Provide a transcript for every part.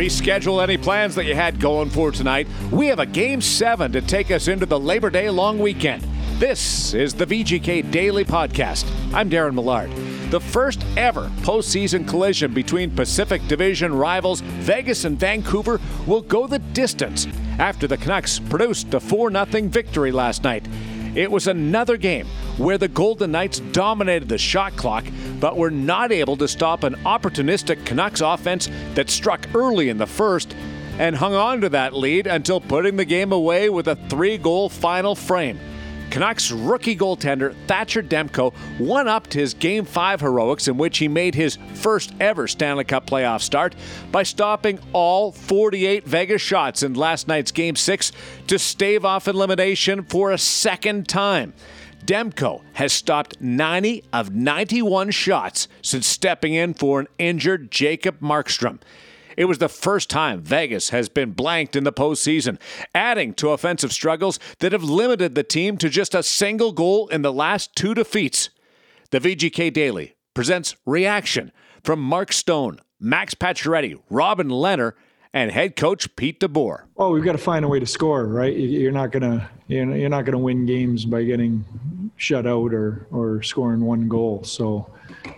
Reschedule any plans that you had going for tonight. We have a game seven to take us into the Labor Day long weekend. This is the VGK Daily Podcast. I'm Darren Millard. The first ever postseason collision between Pacific Division rivals Vegas and Vancouver will go the distance after the Canucks produced a 4 0 victory last night. It was another game where the Golden Knights dominated the shot clock, but were not able to stop an opportunistic Canucks offense that struck early in the first and hung on to that lead until putting the game away with a three goal final frame. Canucks rookie goaltender Thatcher Demko one upped his Game 5 heroics in which he made his first ever Stanley Cup playoff start by stopping all 48 Vegas shots in last night's Game 6 to stave off elimination for a second time. Demko has stopped 90 of 91 shots since stepping in for an injured Jacob Markstrom. It was the first time Vegas has been blanked in the postseason, adding to offensive struggles that have limited the team to just a single goal in the last two defeats. The VGK Daily presents reaction from Mark Stone, Max Pacioretty, Robin Lehner, and head coach Pete DeBoer. Oh, we've got to find a way to score, right? You're not gonna you're not gonna win games by getting shut out or or scoring one goal. So,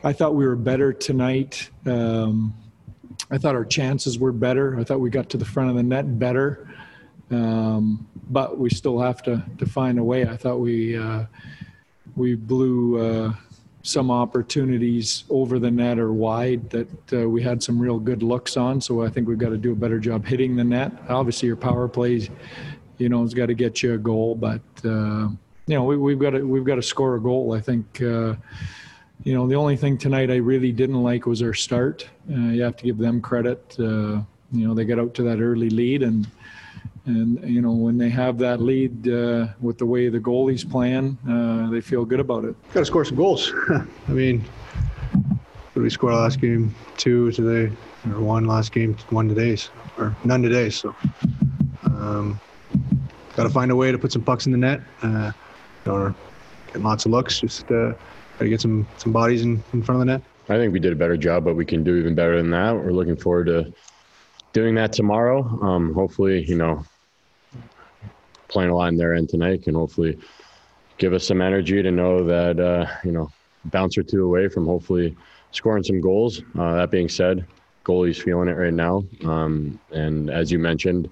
I thought we were better tonight. Um, I thought our chances were better. I thought we got to the front of the net better, um, but we still have to to find a way. I thought we uh, we blew uh, some opportunities over the net or wide that uh, we had some real good looks on. So I think we've got to do a better job hitting the net. Obviously, your power plays, you know, has got to get you a goal, but uh, you know we, have got to we've got to score a goal. I think uh, you know, the only thing tonight I really didn't like was our start. Uh, you have to give them credit. Uh, you know, they got out to that early lead, and and you know when they have that lead uh, with the way the goalies playing, uh, they feel good about it. Got to score some goals. I mean, we score last game? Two today, or one last game, one today, or none today. So, um, got to find a way to put some pucks in the net, uh, or get lots of looks. Just uh, to get some some bodies in, in front of the net. I think we did a better job, but we can do even better than that. We're looking forward to doing that tomorrow. Um, hopefully, you know, playing a lot in their end tonight can hopefully give us some energy to know that uh, you know bounce or two away from hopefully scoring some goals. Uh, that being said, goalie's feeling it right now, um, and as you mentioned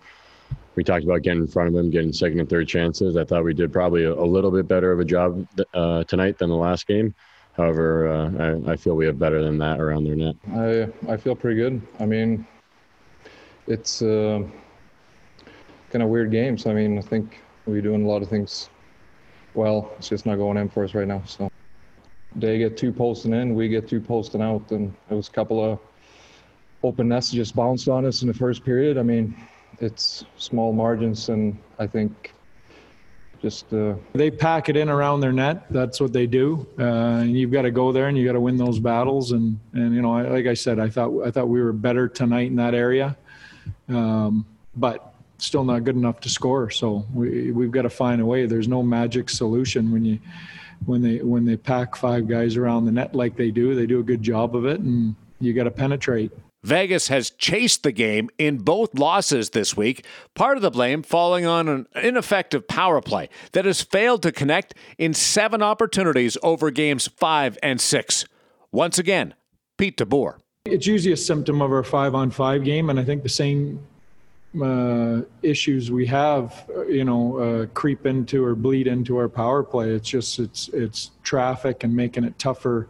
we talked about getting in front of them, getting second and third chances. I thought we did probably a, a little bit better of a job uh, tonight than the last game. However, uh, I, I, feel we have better than that around their net. I I feel pretty good. I mean, it's uh, kind of weird games. I mean, I think we're doing a lot of things well. It's just not going in for us right now. So they get two posting in, we get two posting out, and it was a couple of open just bounced on us in the first period. I mean, it's small margins, and I think just uh, they pack it in around their net. That's what they do, uh, and you've got to go there and you got to win those battles. And and you know, like I said, I thought I thought we were better tonight in that area, um, but still not good enough to score. So we we've got to find a way. There's no magic solution when you when they when they pack five guys around the net like they do. They do a good job of it, and you got to penetrate. Vegas has chased the game in both losses this week, part of the blame falling on an ineffective power play that has failed to connect in seven opportunities over games five and six. Once again, Pete DeBoer. It's usually a symptom of our five on five game, and I think the same uh, issues we have, uh, you know, uh, creep into or bleed into our power play. It's just it's it's traffic and making it tougher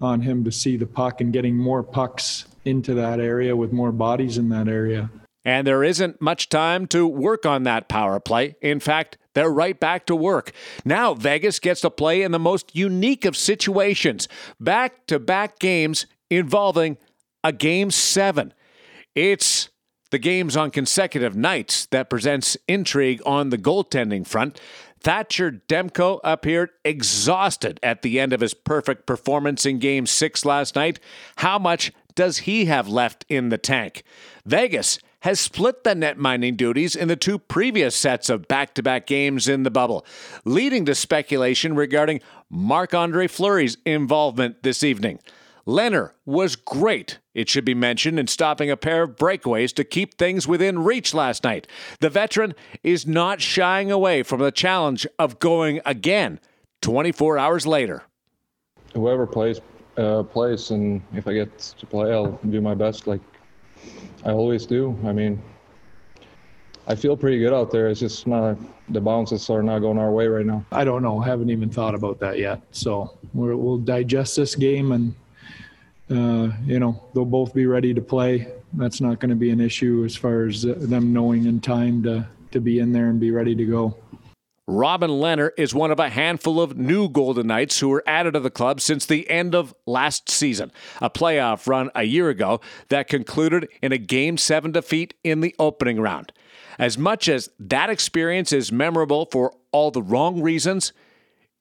on him to see the puck and getting more pucks into that area with more bodies in that area. And there isn't much time to work on that power play. In fact, they're right back to work. Now, Vegas gets to play in the most unique of situations back to back games involving a game seven. It's the games on consecutive nights that presents intrigue on the goaltending front. Thatcher Demko appeared exhausted at the end of his perfect performance in game six last night. How much does he have left in the tank? Vegas has split the netminding duties in the two previous sets of back to back games in the bubble, leading to speculation regarding Marc Andre Fleury's involvement this evening. Lehner was great, it should be mentioned, in stopping a pair of breakaways to keep things within reach last night. The veteran is not shying away from the challenge of going again 24 hours later. Whoever plays, uh, plays, and if I get to play, I'll do my best like I always do. I mean, I feel pretty good out there. It's just not the bounces are not going our way right now. I don't know. Haven't even thought about that yet. So we will digest this game, and uh, you know they'll both be ready to play. That's not going to be an issue as far as them knowing in time to to be in there and be ready to go. Robin Lehner is one of a handful of new Golden Knights who were added to the club since the end of last season, a playoff run a year ago that concluded in a Game 7 defeat in the opening round. As much as that experience is memorable for all the wrong reasons,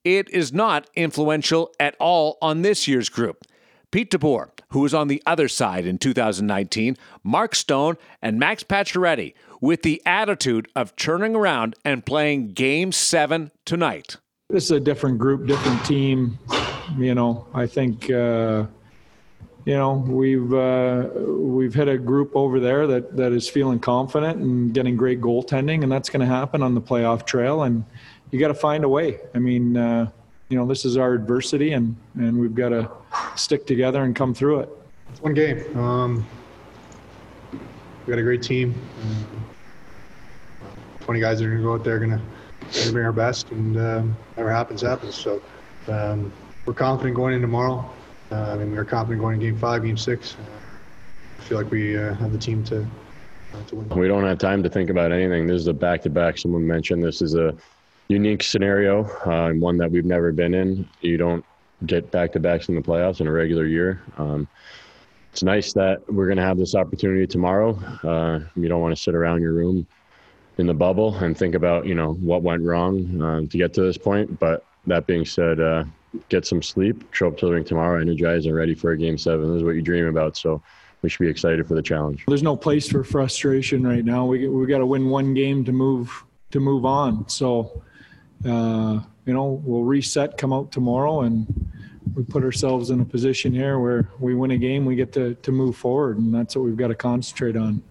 it is not influential at all on this year's group. Pete DeBoer, who was on the other side in 2019, Mark Stone, and Max Pacioretty, with the attitude of turning around and playing Game 7 tonight. This is a different group, different team. You know, I think, uh, you know, we've uh, we've hit a group over there that, that is feeling confident and getting great goaltending, and that's going to happen on the playoff trail. And you got to find a way. I mean, uh, you know, this is our adversity, and, and we've got to stick together and come through it. It's one game. Um, we got a great team. 20 guys that are going to go out there going to bring our best, and um, whatever happens, happens. So um, we're confident going in tomorrow. Uh, I mean, we are confident going in game five, game six. Uh, I feel like we uh, have the team to, uh, to win. We don't have time to think about anything. This is a back to back. Someone mentioned this is a unique scenario uh, and one that we've never been in. You don't get back to backs in the playoffs in a regular year. Um, it's nice that we're going to have this opportunity tomorrow. Uh, you don't want to sit around your room in the bubble and think about you know what went wrong uh, to get to this point. But that being said, uh, get some sleep, show up to the ring tomorrow, energized and ready for a game seven. This is what you dream about. So we should be excited for the challenge. There's no place for frustration right now. We we got to win one game to move to move on. So uh, you know, we'll reset, come out tomorrow, and we put ourselves in a position here where we win a game, we get to, to move forward, and that's what we've got to concentrate on.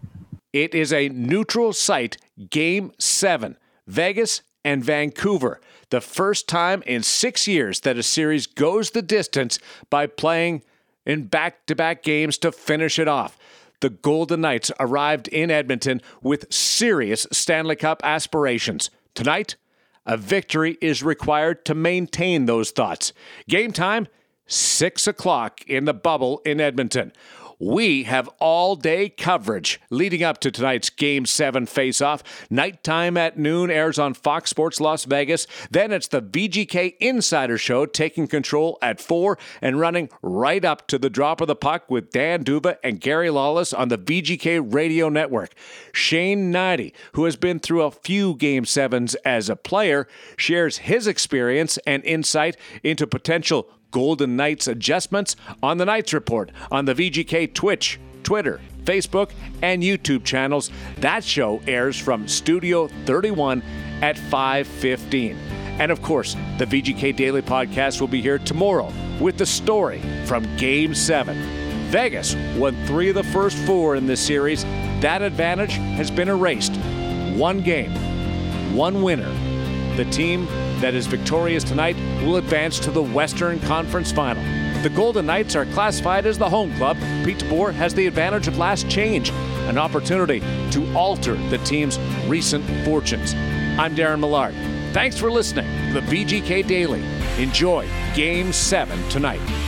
It is a neutral site, Game 7, Vegas and Vancouver. The first time in six years that a series goes the distance by playing in back to back games to finish it off. The Golden Knights arrived in Edmonton with serious Stanley Cup aspirations. Tonight, a victory is required to maintain those thoughts. Game time, 6 o'clock in the bubble in Edmonton. We have all day coverage leading up to tonight's Game 7 face-off. Nighttime at noon airs on Fox Sports Las Vegas. Then it's the VGK Insider Show taking control at 4 and running right up to the drop of the puck with Dan D'Uva and Gary Lawless on the VGK Radio Network. Shane Hnidy, who has been through a few Game 7s as a player, shares his experience and insight into potential Golden Knights adjustments on the Knights Report on the VGK Twitch, Twitter, Facebook, and YouTube channels. That show airs from Studio 31 at 5:15. And of course, the VGK Daily podcast will be here tomorrow with the story from Game 7. Vegas won 3 of the first 4 in this series. That advantage has been erased. One game, one winner. The team that is victorious tonight will advance to the Western Conference Final. The Golden Knights are classified as the home club. Pete DeBoer has the advantage of last change, an opportunity to alter the team's recent fortunes. I'm Darren Millard. Thanks for listening to the VGK Daily. Enjoy Game 7 tonight.